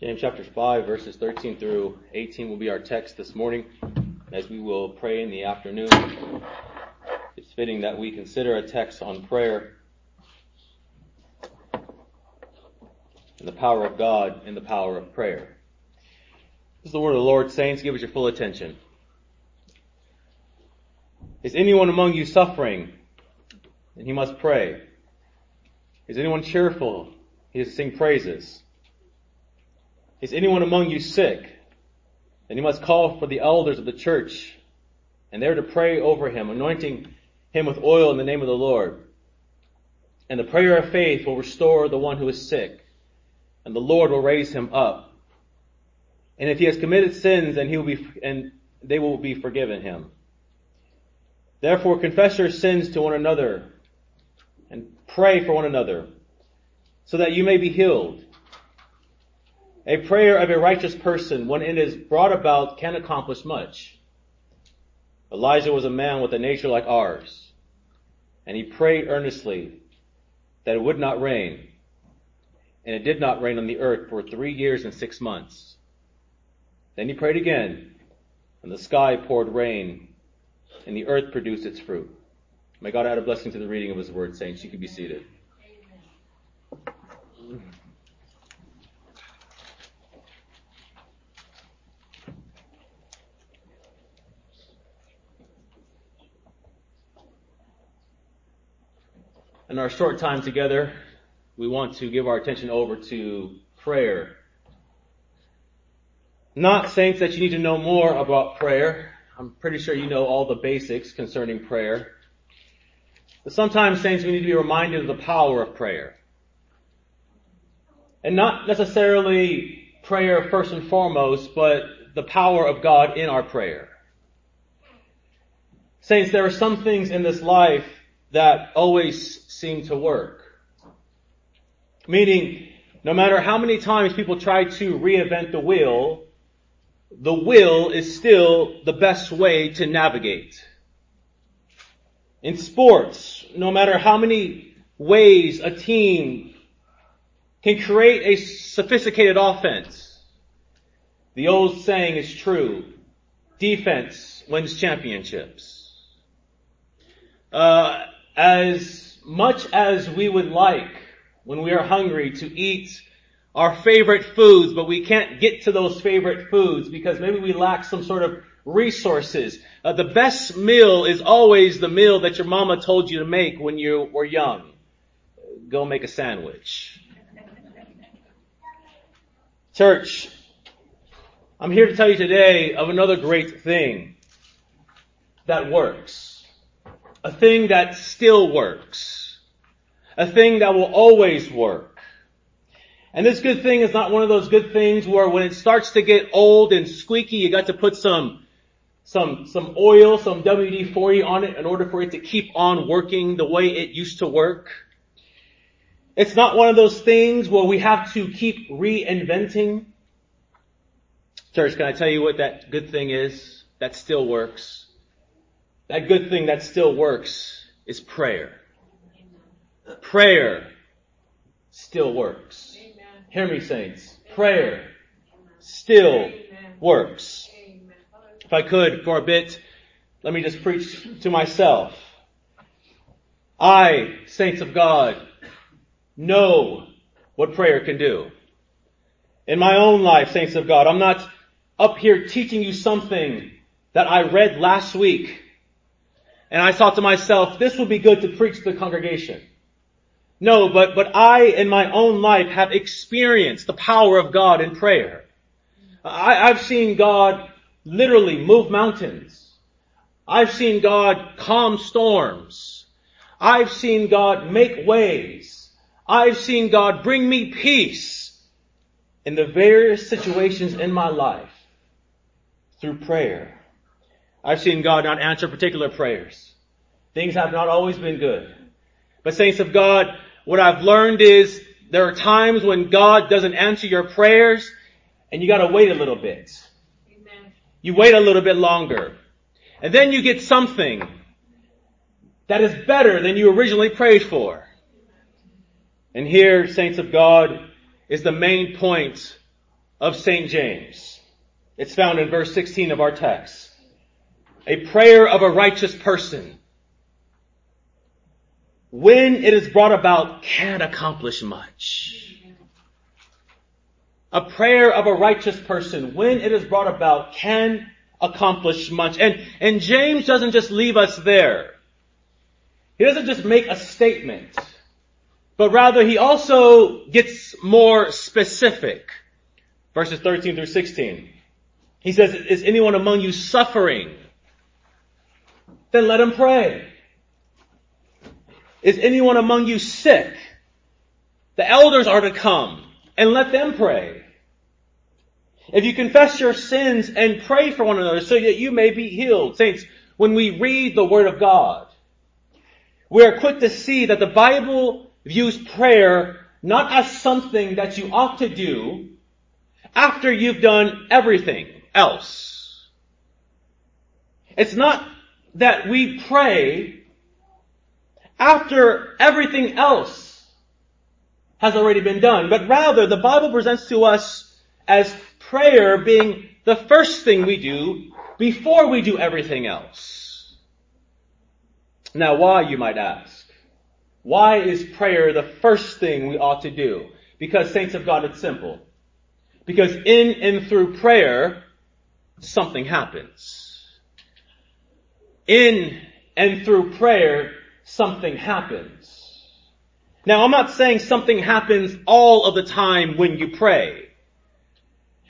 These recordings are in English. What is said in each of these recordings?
James chapter 5 verses 13 through 18 will be our text this morning as we will pray in the afternoon. It's fitting that we consider a text on prayer and the power of God and the power of prayer. This is the word of the Lord, saints. Give us your full attention. Is anyone among you suffering? And he must pray. Is anyone cheerful? He is to sing praises. Is anyone among you sick? Then he must call for the elders of the church, and they're to pray over him, anointing him with oil in the name of the Lord. And the prayer of faith will restore the one who is sick, and the Lord will raise him up. And if he has committed sins, then he will be, and they will be forgiven him. Therefore confess your sins to one another, and pray for one another, so that you may be healed. A prayer of a righteous person, when it is brought about, can accomplish much. Elijah was a man with a nature like ours, and he prayed earnestly that it would not rain, and it did not rain on the earth for three years and six months. Then he prayed again, and the sky poured rain, and the earth produced its fruit. May God add a blessing to the reading of his word, saints. You can be seated. In our short time together, we want to give our attention over to prayer. Not saints that you need to know more about prayer. I'm pretty sure you know all the basics concerning prayer. But sometimes saints we need to be reminded of the power of prayer. And not necessarily prayer first and foremost, but the power of God in our prayer. Saints, there are some things in this life that always seem to work. Meaning, no matter how many times people try to reinvent the wheel, the will is still the best way to navigate. In sports, no matter how many ways a team can create a sophisticated offense, the old saying is true. Defense wins championships. Uh, as much as we would like when we are hungry to eat our favorite foods, but we can't get to those favorite foods because maybe we lack some sort of resources. Uh, the best meal is always the meal that your mama told you to make when you were young. Go make a sandwich. Church, I'm here to tell you today of another great thing that works. A thing that still works. A thing that will always work. And this good thing is not one of those good things where when it starts to get old and squeaky, you got to put some, some, some oil, some WD-40 on it in order for it to keep on working the way it used to work. It's not one of those things where we have to keep reinventing. Church, can I tell you what that good thing is that still works? That good thing that still works is prayer. Prayer still works. Hear me, saints. Prayer still works. If I could, for a bit, let me just preach to myself. I, saints of God, know what prayer can do. In my own life, saints of God, I'm not up here teaching you something that I read last week. And I thought to myself, this would be good to preach to the congregation. No, but, but I in my own life have experienced the power of God in prayer. I, I've seen God literally move mountains. I've seen God calm storms. I've seen God make ways. I've seen God bring me peace in the various situations in my life through prayer. I've seen God not answer particular prayers. Things have not always been good. But saints of God, what I've learned is there are times when God doesn't answer your prayers and you gotta wait a little bit. Amen. You wait a little bit longer. And then you get something that is better than you originally prayed for. And here, saints of God, is the main point of St. James. It's found in verse 16 of our text. A prayer of a righteous person, when it is brought about, can accomplish much. A prayer of a righteous person, when it is brought about, can accomplish much. And, and James doesn't just leave us there. He doesn't just make a statement, but rather he also gets more specific. Verses 13 through 16. He says, is anyone among you suffering? Then let him pray. Is anyone among you sick? The elders are to come and let them pray. If you confess your sins and pray for one another so that you may be healed. Saints, when we read the Word of God, we are quick to see that the Bible views prayer not as something that you ought to do after you've done everything else. It's not that we pray after everything else has already been done, but rather the Bible presents to us as prayer being the first thing we do before we do everything else. Now why, you might ask? Why is prayer the first thing we ought to do? Because saints of God, it's simple. Because in and through prayer, something happens. In and through prayer, something happens. Now I'm not saying something happens all of the time when you pray.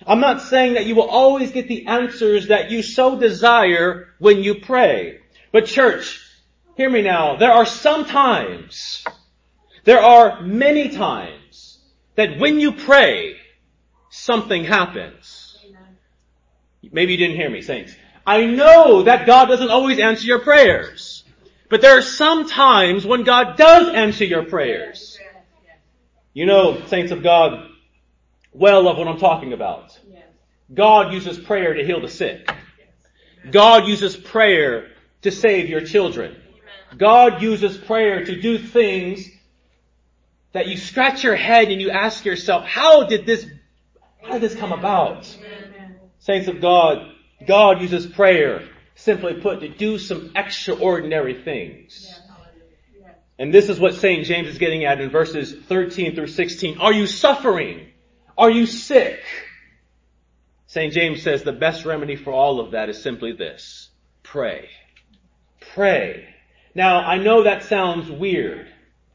I'm not saying that you will always get the answers that you so desire when you pray. But church, hear me now. There are some times, there are many times that when you pray, something happens. Maybe you didn't hear me, saints. I know that God doesn't always answer your prayers. But there are some times when God does answer your prayers. You know, saints of God, well of what I'm talking about. God uses prayer to heal the sick. God uses prayer to save your children. God uses prayer to do things that you scratch your head and you ask yourself, how did this, how did this come about? Saints of God, God uses prayer, simply put, to do some extraordinary things. And this is what St. James is getting at in verses 13 through 16. Are you suffering? Are you sick? St. James says the best remedy for all of that is simply this. Pray. Pray. Now, I know that sounds weird,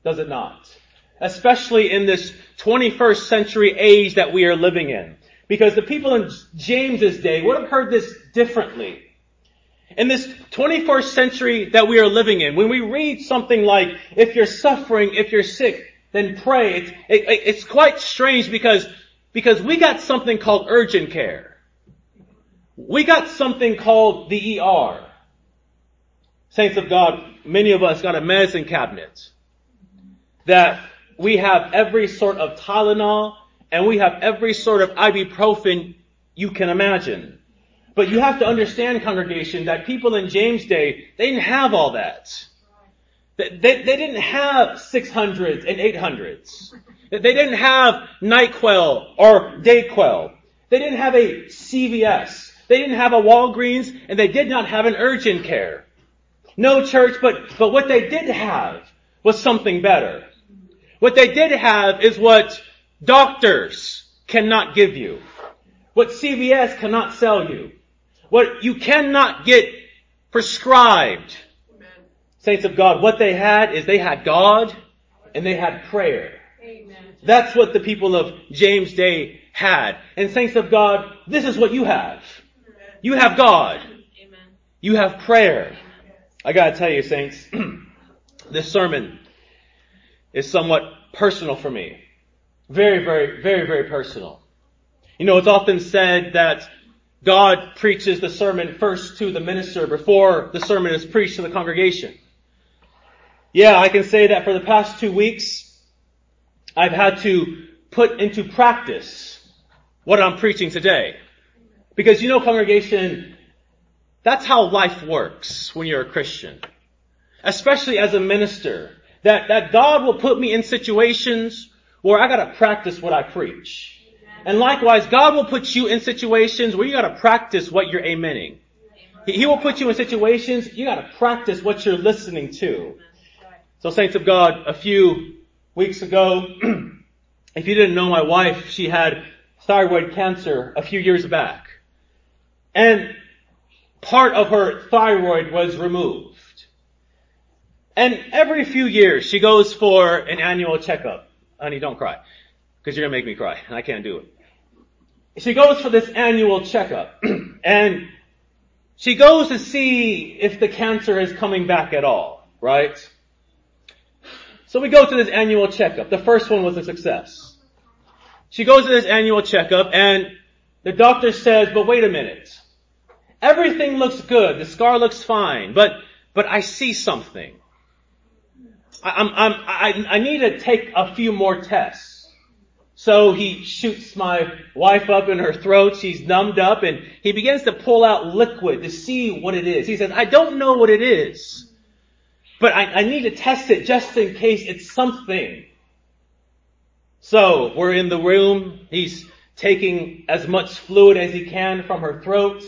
does it not? Especially in this 21st century age that we are living in. Because the people in James's day would have heard this differently. In this 21st century that we are living in, when we read something like, if you're suffering, if you're sick, then pray, it's, it, it's quite strange because, because we got something called urgent care. We got something called the ER. Saints of God, many of us got a medicine cabinet that we have every sort of Tylenol and we have every sort of ibuprofen you can imagine. But you have to understand, congregation, that people in James' day, they didn't have all that. They, they, didn't have 600s and 800s. They didn't have NyQuil or DayQuil. They didn't have a CVS. They didn't have a Walgreens and they did not have an urgent care. No church, but, but what they did have was something better. What they did have is what doctors cannot give you. What CVS cannot sell you. What you cannot get prescribed. Amen. Saints of God, what they had is they had God and they had prayer. Amen. That's what the people of James' day had. And saints of God, this is what you have. You have God. You have prayer. I gotta tell you, saints, this sermon is somewhat personal for me. Very, very, very, very personal. You know, it's often said that God preaches the sermon first to the minister before the sermon is preached to the congregation. Yeah, I can say that for the past two weeks, I've had to put into practice what I'm preaching today. Because you know, congregation, that's how life works when you're a Christian. Especially as a minister. That, that God will put me in situations where I gotta practice what I preach. And likewise, God will put you in situations where you gotta practice what you're amening. He, will put you in situations, you gotta practice what you're listening to. So saints of God, a few weeks ago, if you didn't know my wife, she had thyroid cancer a few years back. And part of her thyroid was removed. And every few years she goes for an annual checkup. Honey, don't cry. Because you're gonna make me cry, and I can't do it. She goes for this annual checkup, and she goes to see if the cancer is coming back at all, right? So we go to this annual checkup. The first one was a success. She goes to this annual checkup, and the doctor says, but wait a minute. Everything looks good. The scar looks fine, but, but I see something. I'm, I'm, I, I need to take a few more tests. So he shoots my wife up in her throat. She's numbed up and he begins to pull out liquid to see what it is. He says, I don't know what it is, but I, I need to test it just in case it's something. So we're in the room. He's taking as much fluid as he can from her throat.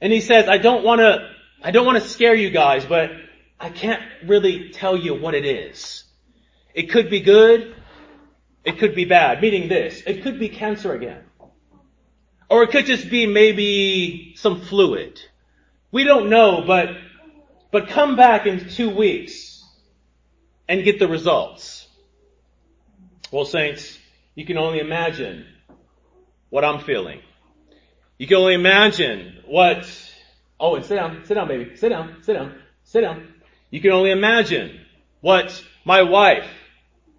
And he says, I don't want to, I don't want to scare you guys, but I can't really tell you what it is. It could be good. It could be bad. Meaning this. It could be cancer again. Or it could just be maybe some fluid. We don't know, but, but come back in two weeks and get the results. Well, saints, you can only imagine what I'm feeling. You can only imagine what, oh, and sit down, sit down, baby, sit down, sit down, sit down. You can only imagine what my wife,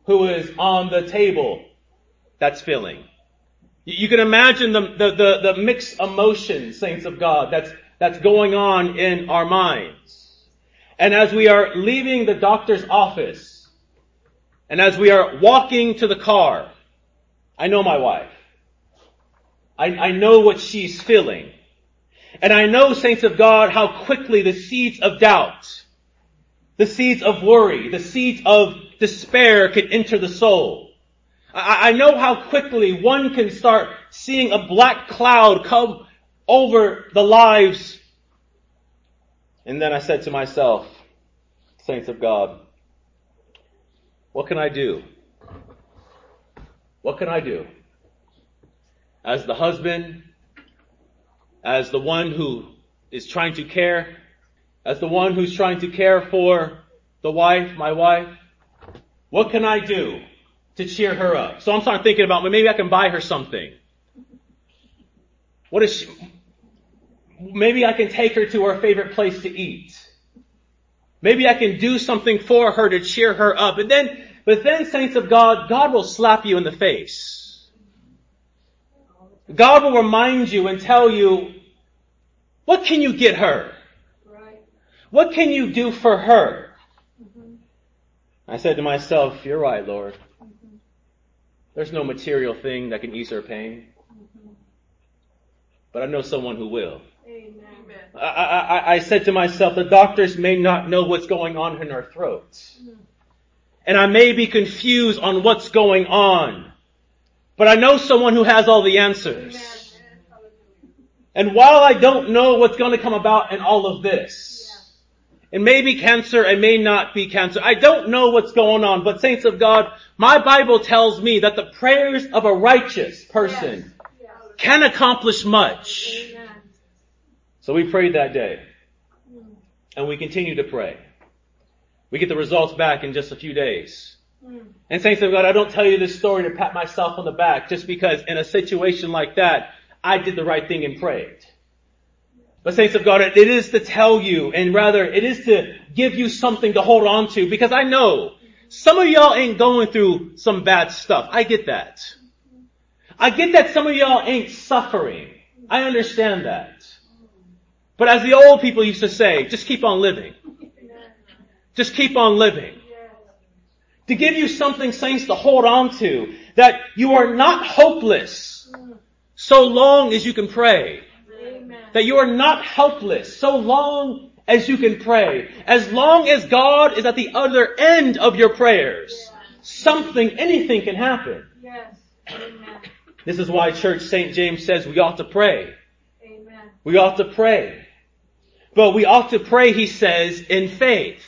who is on the table, that's feeling. You can imagine the, the, the, the mixed emotions, saints of God, that's, that's going on in our minds. And as we are leaving the doctor's office, and as we are walking to the car, I know my wife. I, I know what she's feeling. And I know, saints of God, how quickly the seeds of doubt, the seeds of worry, the seeds of despair can enter the soul. I, I know how quickly one can start seeing a black cloud come over the lives. And then I said to myself, saints of God, what can I do? What can I do? As the husband, as the one who is trying to care as the one who's trying to care for the wife, my wife, what can I do to cheer her up? So I'm starting thinking about, well, maybe I can buy her something. What is she, maybe I can take her to her favorite place to eat. Maybe I can do something for her to cheer her up. And then, but then saints of God, God will slap you in the face. God will remind you and tell you, what can you get her? What can you do for her? Mm-hmm. I said to myself, You're right, Lord. Mm-hmm. There's no material thing that can ease her pain. Mm-hmm. But I know someone who will. Amen. I, I, I, said to myself, the doctors may not know what's going on in her throat. And I may be confused on what's going on. But I know someone who has all the answers. And while I don't know what's going to come about in all of this, it may be cancer, it may not be cancer. I don't know what's going on, but saints of God, my Bible tells me that the prayers of a righteous person yes. can accomplish much. Amen. So we prayed that day. And we continue to pray. We get the results back in just a few days. And saints of God, I don't tell you this story to pat myself on the back just because in a situation like that, I did the right thing and prayed. But saints of God, it is to tell you, and rather it is to give you something to hold on to, because I know some of y'all ain't going through some bad stuff. I get that. I get that some of y'all ain't suffering. I understand that. But as the old people used to say, just keep on living. Just keep on living. To give you something, saints, to hold on to, that you are not hopeless so long as you can pray. That you are not helpless so long as you can pray. As long as God is at the other end of your prayers. Something, anything can happen. Yes. Amen. This is why church St. James says we ought to pray. Amen. We ought to pray. But we ought to pray, he says, in faith.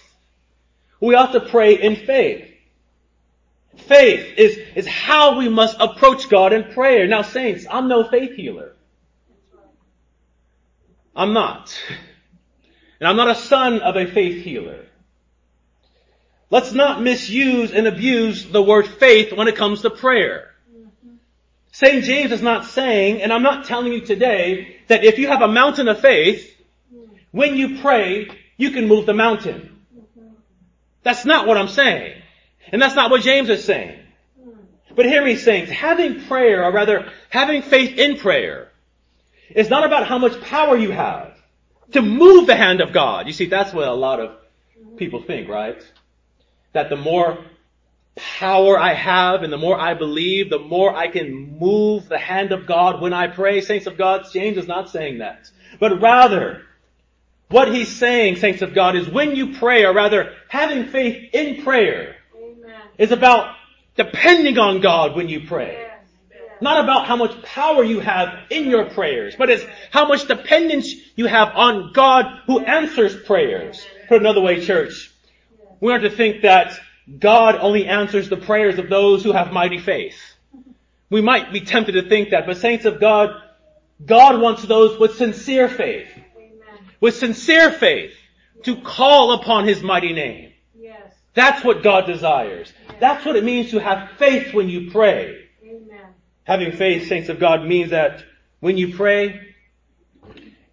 We ought to pray in faith. Faith is, is how we must approach God in prayer. Now saints, I'm no faith healer. I'm not. And I'm not a son of a faith healer. Let's not misuse and abuse the word faith when it comes to prayer. St. James is not saying, and I'm not telling you today, that if you have a mountain of faith, when you pray, you can move the mountain. That's not what I'm saying. And that's not what James is saying. But hear me saying, having prayer, or rather, having faith in prayer, is not about how much power you have to move the hand of God. You see, that's what a lot of people think, right? That the more power I have and the more I believe, the more I can move the hand of God when I pray. Saints of God, James is not saying that. But rather, what he's saying, saints of God, is when you pray, or rather, having faith in prayer, Amen. is about depending on God when you pray. Not about how much power you have in your prayers, but it's how much dependence you have on God who answers prayers. Put another way, church. We are to think that God only answers the prayers of those who have mighty faith. We might be tempted to think that, but saints of God, God wants those with sincere faith, with sincere faith to call upon His mighty name. That's what God desires. That's what it means to have faith when you pray. Amen. Having faith, saints of God, means that when you pray,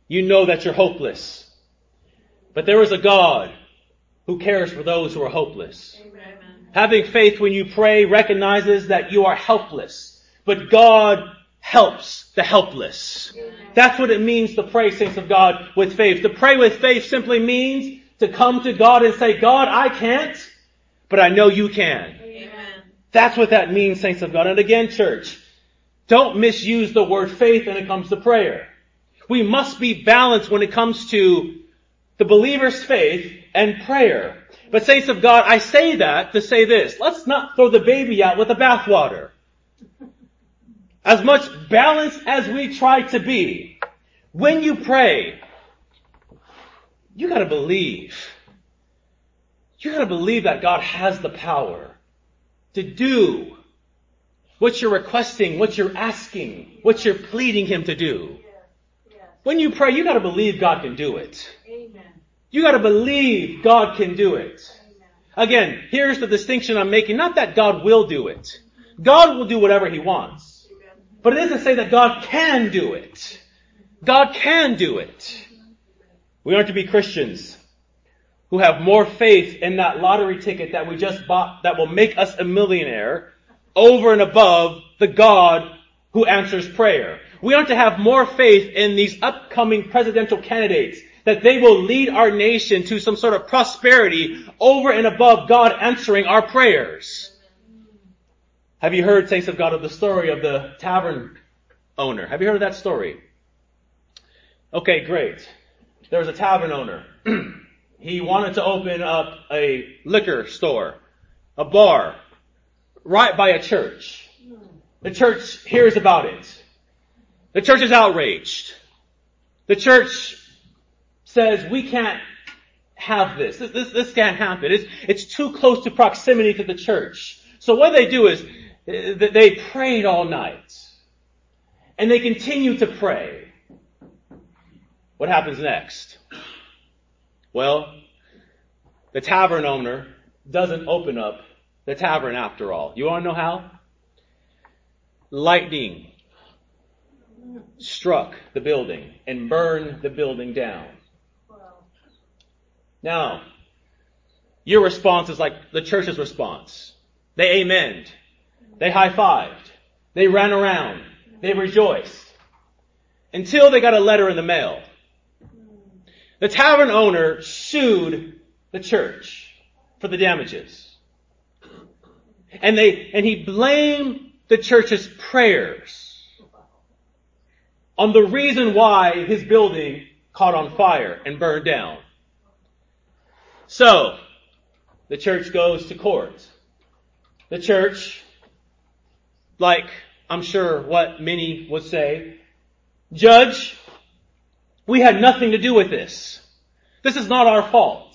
you know that you're hopeless. But there is a God who cares for those who are hopeless. Amen. Having faith when you pray recognizes that you are helpless, but God helps the helpless. That's what it means to pray, saints of God, with faith. To pray with faith simply means to come to God and say, God, I can't, but I know you can. Amen. That's what that means, saints of God. And again, church, don't misuse the word faith when it comes to prayer. We must be balanced when it comes to the believer's faith and prayer. But saints of God, I say that to say this. Let's not throw the baby out with the bathwater. As much balance as we try to be, when you pray, you gotta believe. You gotta believe that God has the power to do what you're requesting, what you're asking, what you're pleading Him to do. When you pray, you gotta believe God can do it. Amen. You gotta believe God can do it. Amen. Again, here's the distinction I'm making. Not that God will do it. God will do whatever He wants. But it to say that God can do it. God can do it. We aren't to be Christians who have more faith in that lottery ticket that we just bought that will make us a millionaire over and above the God who answers prayer. We aren't to have more faith in these upcoming presidential candidates that they will lead our nation to some sort of prosperity over and above God answering our prayers. Have you heard, saints of God, of the story of the tavern owner? Have you heard of that story? Okay, great. There was a tavern owner. he wanted to open up a liquor store, a bar, right by a church. The church hears about it. The church is outraged. The church says, we can't have this. This, this, this can't happen. It's, it's too close to proximity to the church. So what they do is, they prayed all night. And they continue to pray. What happens next? Well, the tavern owner doesn't open up the tavern after all. You want to know how? Lightning struck the building and burned the building down. Now, your response is like the church's response. They amened. They high-fived. They ran around. They rejoiced. Until they got a letter in the mail. The tavern owner sued the church for the damages. And they, and he blamed the church's prayers on the reason why his building caught on fire and burned down. So, the church goes to court. The church, like I'm sure, what many would say, Judge, we had nothing to do with this. This is not our fault.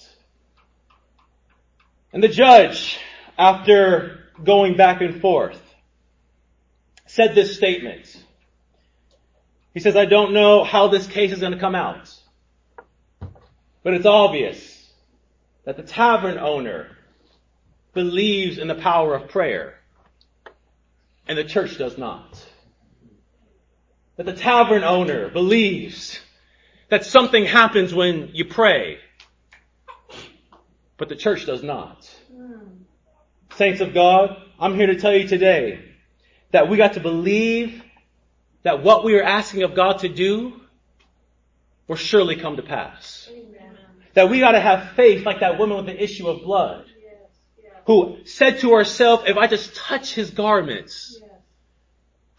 And the judge, after going back and forth, said this statement. He says, I don't know how this case is going to come out, but it's obvious that the tavern owner believes in the power of prayer and the church does not. That the tavern owner believes that something happens when you pray, but the church does not. Hmm. Saints of God, I'm here to tell you today that we got to believe that what we are asking of God to do will surely come to pass. Amen. That we got to have faith like that woman with the issue of blood Yes. Yes. who said to herself, if I just touch his garments, Yes.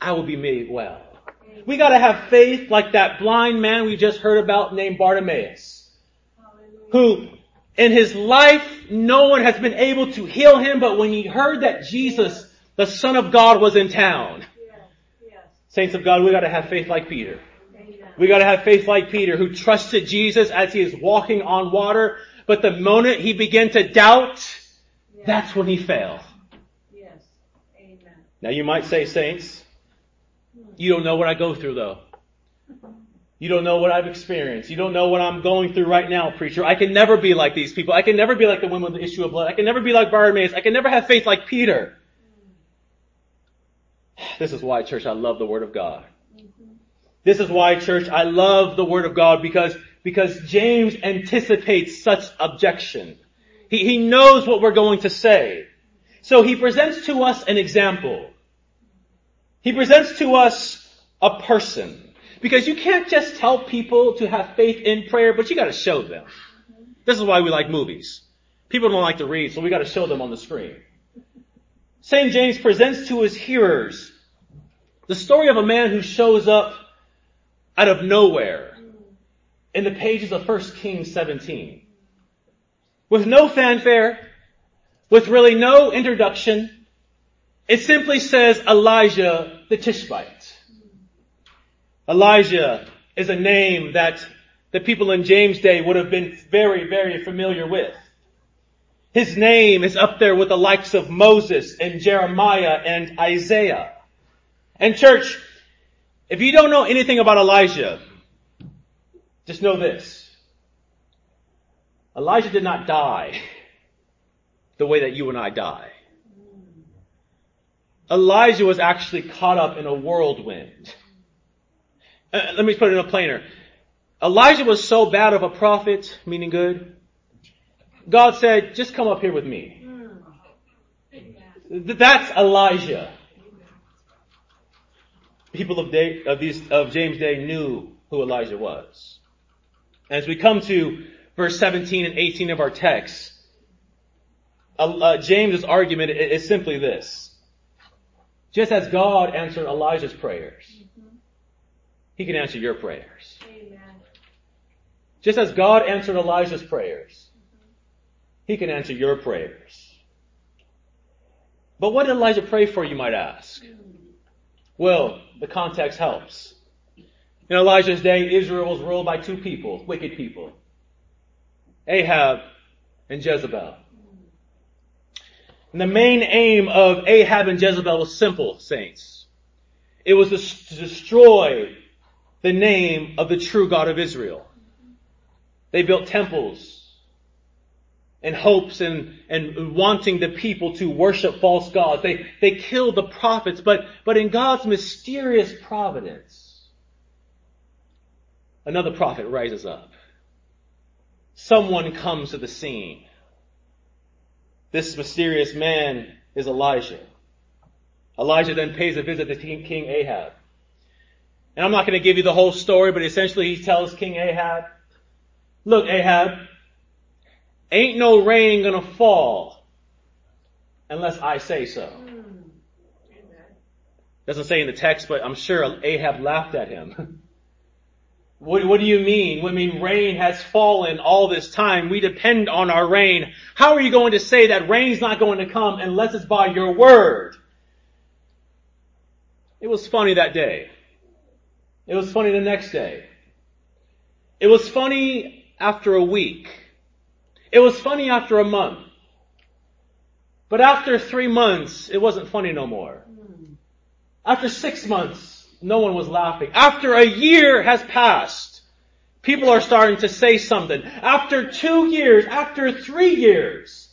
I will be made well. Amen. We gotta have faith like that blind man we just heard about named Bartimaeus, Hallelujah. who in his life no one has been able to heal him, but when he heard that Jesus, the Son of God, was in town, saints of God, we gotta have faith like Peter. We gotta have faith like Peter who trusted Jesus as he is walking on water, but the moment he began to doubt, that's when he failed. Yes. Amen. Now you might say, saints, you don't know what I go through though. You don't know what I've experienced. You don't know what I'm going through right now, preacher. I can never be like these people. I can never be like the woman with the issue of blood. I can never be like Bartimaeus. I can never have faith like Peter. This is why, church, I love the Word of God. This is why, church, I love the Word of God because, because James anticipates such objection. He, he knows what we're going to say. So he presents to us an example. He presents to us a person. Because you can't just tell people to have faith in prayer, but you gotta show them. This is why we like movies. People don't like to read, so we gotta show them on the screen. St. James presents to his hearers the story of a man who shows up out of nowhere in the pages of 1 Kings 17. With no fanfare, with really no introduction, it simply says Elijah the Tishbite. Elijah is a name that the people in James' day would have been very, very familiar with. His name is up there with the likes of Moses and Jeremiah and Isaiah. And church, if you don't know anything about Elijah, just know this. Elijah did not die the way that you and I die. Elijah was actually caught up in a whirlwind. Uh, let me put it in a plainer. Elijah was so bad of a prophet, meaning good. God said, just come up here with me. That's Elijah. People of, day, of, these, of James' day knew who Elijah was. As we come to verse 17 and 18 of our text, James's argument is simply this. Just as God answered Elijah's prayers, He can answer your prayers. Amen. Just as God answered Elijah's prayers, He can answer your prayers. But what did Elijah pray for, you might ask? Well, the context helps. In Elijah's day, Israel was ruled by two people, wicked people. Ahab and Jezebel. And the main aim of Ahab and Jezebel was simple, saints. It was to destroy the name of the true God of Israel. They built temples and hopes and, and wanting the people to worship false gods. They, they killed the prophets, but, but in God's mysterious providence, another prophet rises up. Someone comes to the scene. This mysterious man is Elijah. Elijah then pays a visit to King Ahab. And I'm not going to give you the whole story, but essentially he tells King Ahab, look Ahab, ain't no rain gonna fall unless I say so. Doesn't say in the text, but I'm sure Ahab laughed at him. What, what do you mean? I mean, rain has fallen all this time. We depend on our rain. How are you going to say that rain's not going to come unless it's by your word? It was funny that day. It was funny the next day. It was funny after a week. It was funny after a month. But after three months, it wasn't funny no more. After six months, no one was laughing. After a year has passed, people are starting to say something. After two years, after three years,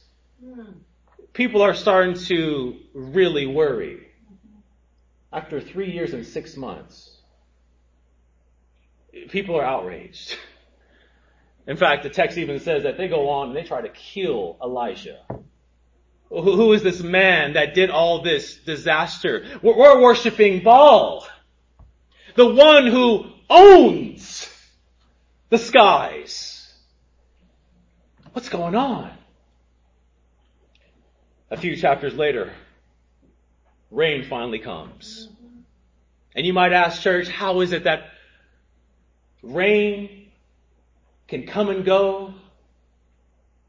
people are starting to really worry. After three years and six months, people are outraged. In fact, the text even says that they go on and they try to kill Elijah. Who is this man that did all this disaster? We're worshiping Baal. The one who owns the skies. What's going on? A few chapters later, rain finally comes. And you might ask, church, how is it that rain can come and go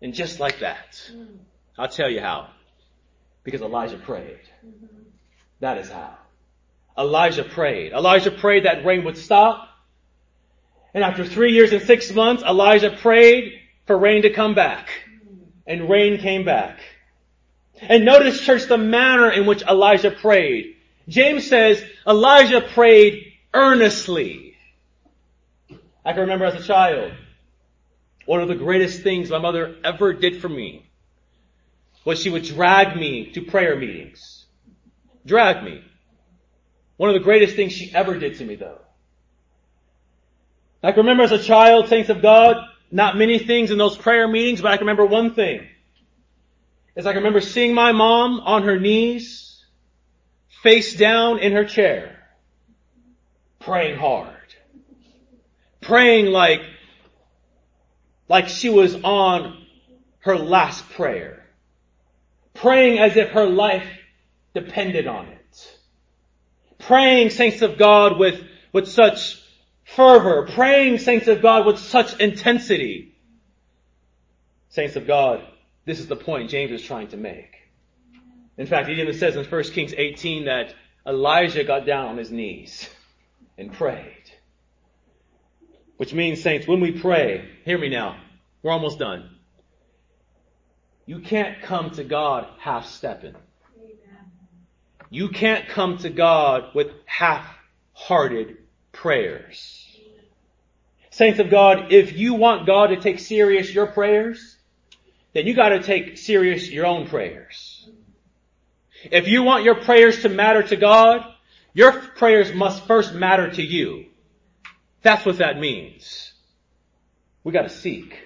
and just like that? Mm. I'll tell you how. Because Elijah prayed. Mm-hmm. That is how. Elijah prayed. Elijah prayed that rain would stop. And after three years and six months, Elijah prayed for rain to come back. Mm. And rain came back. And notice, church, the manner in which Elijah prayed. James says Elijah prayed earnestly. I can remember as a child, one of the greatest things my mother ever did for me was she would drag me to prayer meetings. Drag me. One of the greatest things she ever did to me though. I can remember as a child, saints of God, not many things in those prayer meetings, but I can remember one thing. Is I can remember seeing my mom on her knees, face down in her chair, praying hard. Praying like, like she was on her last prayer. Praying as if her life depended on it. Praying, saints of God, with, with such fervor. Praying, saints of God, with such intensity. Saints of God, this is the point James is trying to make. In fact, he even says in 1 Kings 18 that Elijah got down on his knees and prayed. Which means, saints, when we pray, hear me now, we're almost done. You can't come to God half stepping. You can't come to God with half-hearted prayers. Saints of God, if you want God to take serious your prayers, then you gotta take serious your own prayers. If you want your prayers to matter to God, your prayers must first matter to you. That's what that means. We gotta seek.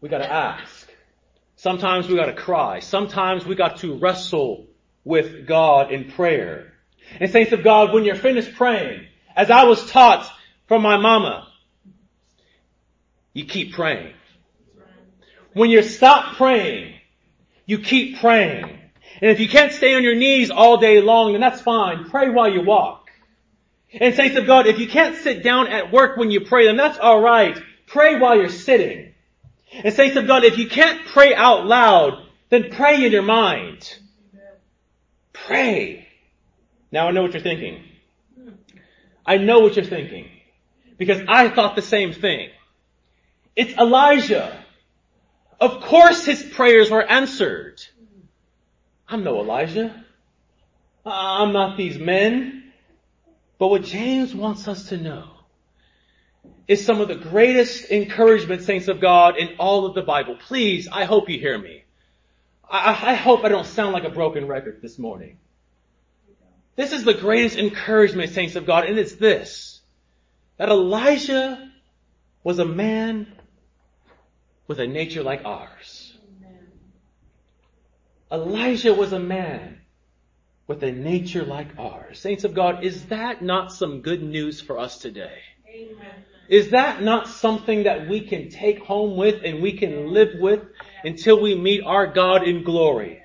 We gotta ask. Sometimes we gotta cry. Sometimes we got to wrestle with God in prayer. And saints of God, when you're finished praying, as I was taught from my mama, you keep praying. When you stop praying, you keep praying. And if you can't stay on your knees all day long, then that's fine. Pray while you walk. And saints of God, if you can't sit down at work when you pray, then that's alright. Pray while you're sitting. And saints of God, if you can't pray out loud, then pray in your mind. Pray. Now I know what you're thinking. I know what you're thinking. Because I thought the same thing. It's Elijah. Of course his prayers were answered. I'm no Elijah. I'm not these men. But what James wants us to know is some of the greatest encouragement, saints of God, in all of the Bible. Please, I hope you hear me. I, I hope I don't sound like a broken record this morning. This is the greatest encouragement, saints of God, and it's this. That Elijah was a man with a nature like ours. Elijah was a man with a nature like ours. Saints of God, is that not some good news for us today? Amen. Is that not something that we can take home with and we can live with until we meet our God in glory?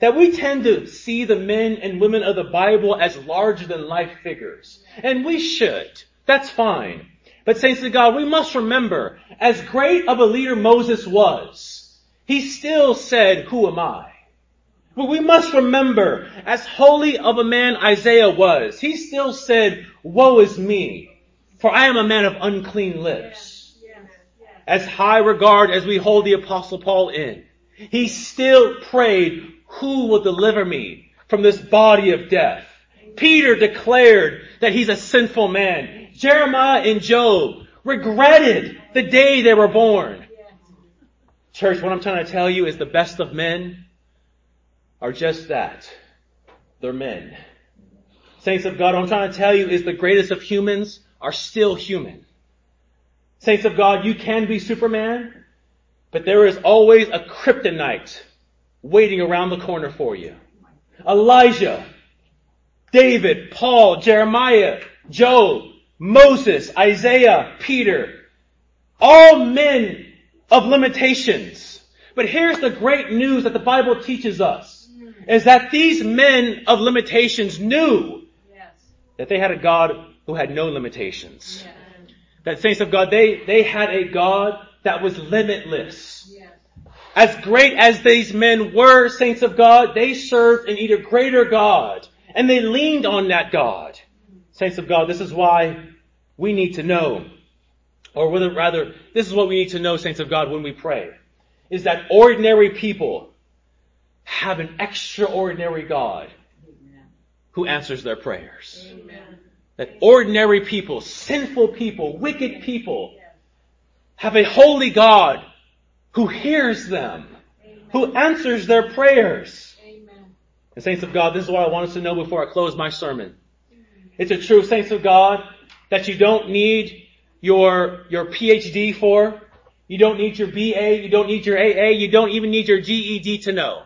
That we tend to see the men and women of the Bible as larger than life figures. And we should. That's fine. But saints of God, we must remember, as great of a leader Moses was, he still said, who am I? But we must remember, as holy of a man Isaiah was, he still said, woe is me, for I am a man of unclean lips. As high regard as we hold the apostle Paul in, he still prayed, who will deliver me from this body of death? Peter declared that he's a sinful man. Jeremiah and Job regretted the day they were born. Church, what I'm trying to tell you is the best of men are just that. They're men. Saints of God, what I'm trying to tell you is the greatest of humans are still human. Saints of God, you can be Superman, but there is always a kryptonite waiting around the corner for you. Elijah, David, Paul, Jeremiah, Job, Moses, Isaiah, Peter, all men of limitations. But here's the great news that the Bible teaches us, is that these men of limitations knew that they had a God who had no limitations. That saints of God, they, they had a God that was limitless. As great as these men were, saints of God, they served an even greater God. And they leaned on that God. Saints of God, this is why we need to know, or rather, this is what we need to know, saints of God, when we pray, is that ordinary people have an extraordinary God who answers their prayers. Amen. That ordinary people, sinful people, wicked people, have a holy God who hears them, who answers their prayers. Amen. And saints of God, this is what I want us to know before I close my sermon. It's a truth, saints of God, that you don't need your, your PhD for. You don't need your BA, you don't need your AA, you don't even need your GED to know.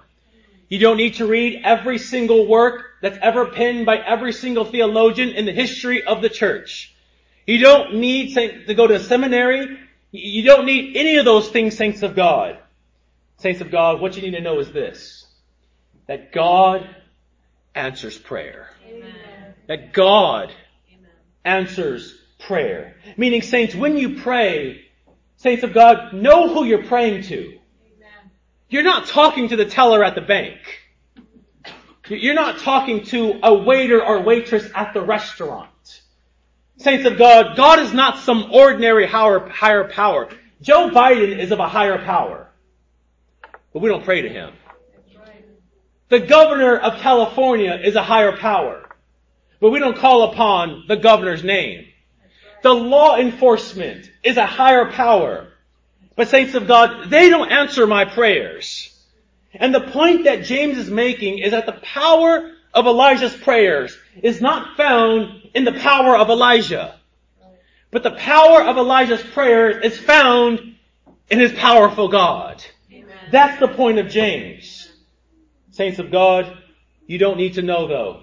You don't need to read every single work that's ever penned by every single theologian in the history of the church. You don't need to go to a seminary. You don't need any of those things, saints of God. Saints of God, what you need to know is this. That God answers prayer. Amen. That God Amen. answers prayer. Meaning, saints, when you pray, saints of God, know who you're praying to. You're not talking to the teller at the bank. You're not talking to a waiter or waitress at the restaurant. Saints of God, God is not some ordinary higher power. Joe Biden is of a higher power. But we don't pray to him. The governor of California is a higher power. But we don't call upon the governor's name. The law enforcement is a higher power. But saints of God, they don't answer my prayers. And the point that James is making is that the power of Elijah's prayers is not found in the power of Elijah. But the power of Elijah's prayers is found in his powerful God. Amen. That's the point of James. Saints of God, you don't need to know though.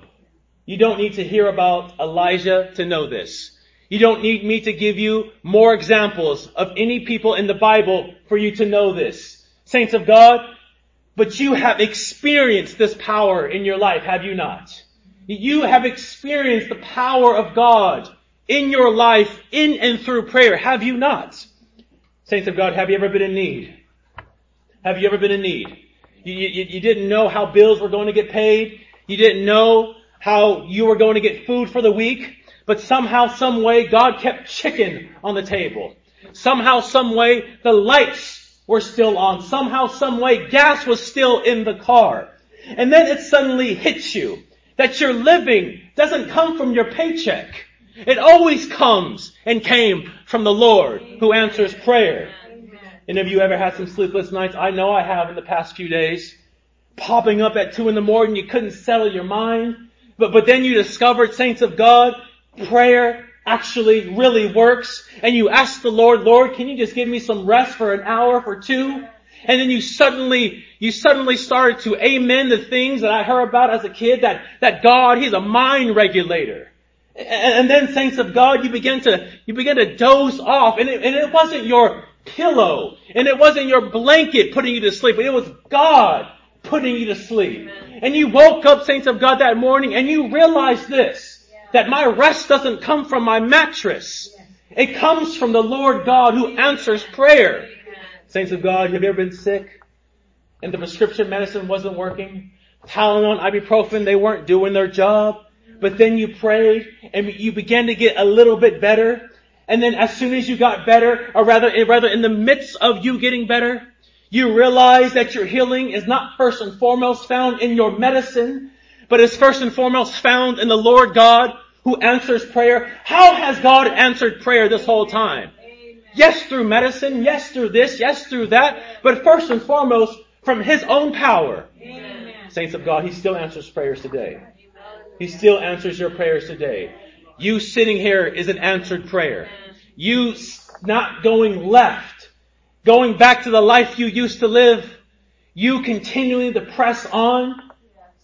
You don't need to hear about Elijah to know this. You don't need me to give you more examples of any people in the Bible for you to know this. Saints of God, but you have experienced this power in your life, have you not? You have experienced the power of God in your life, in and through prayer, have you not? Saints of God, have you ever been in need? Have you ever been in need? You, you, you didn't know how bills were going to get paid. You didn't know how you were going to get food for the week. But somehow, some way, God kept chicken on the table. Somehow, some way, the lights were still on. Somehow, some way, gas was still in the car. And then it suddenly hits you that your living doesn't come from your paycheck. It always comes and came from the Lord who answers prayer. And have you ever had some sleepless nights? I know I have in the past few days. Popping up at two in the morning, you couldn't settle your mind. But, but then you discovered, saints of God, prayer actually really works. And you ask the Lord, Lord, can you just give me some rest for an hour, for two? And then you suddenly, you suddenly started to amen the things that I heard about as a kid, that, that God, He's a mind regulator. And, and then saints of God, you begin to, you begin to doze off. And it, and it wasn't your pillow, and it wasn't your blanket putting you to sleep, but it was God putting you to sleep. And you woke up, saints of God, that morning, and you realized this, that my rest doesn't come from my mattress. It comes from the Lord God who answers prayer. Saints of God, have you ever been sick and the prescription medicine wasn't working? Tylenol, ibuprofen, they weren't doing their job. But then you prayed and you began to get a little bit better. And then as soon as you got better, or rather, eh, rather in the midst of you getting better, you realize that your healing is not first and foremost found in your medicine, but is first and foremost found in the Lord God who answers prayer. How has God answered prayer this whole time? Yes, through medicine. Yes, through this. Yes, through that. But first and foremost, from His own power. Amen. Saints of God, He still answers prayers today. He still answers your prayers today. You sitting here is an answered prayer. You not going left, going back to the life you used to live, you continuing to press on,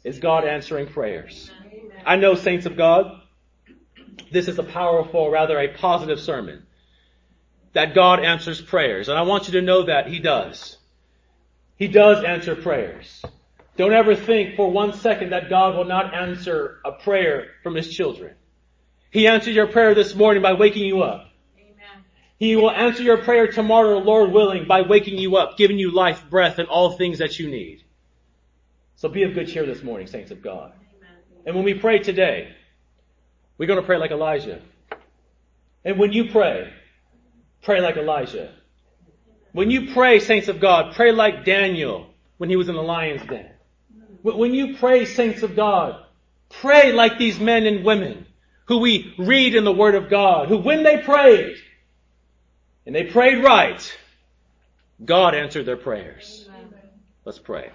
is God answering prayers. I know, saints of God, this is a powerful, rather a positive sermon. That God answers prayers. And I want you to know that He does. He does answer prayers. Don't ever think for one second that God will not answer a prayer from His children. He answered your prayer this morning by waking you up. Amen. He will answer your prayer tomorrow, Lord willing, by waking you up, giving you life, breath, and all things that you need. So be of good cheer this morning, saints of God. And when we pray today, we're going to pray like Elijah. And when you pray, pray like Elijah. When you pray, saints of God, pray like Daniel when he was in the lion's den. When you pray, saints of God, pray like these men and women who we read in the Word of God, who when they prayed, and they prayed right, God answered their prayers. Let's pray.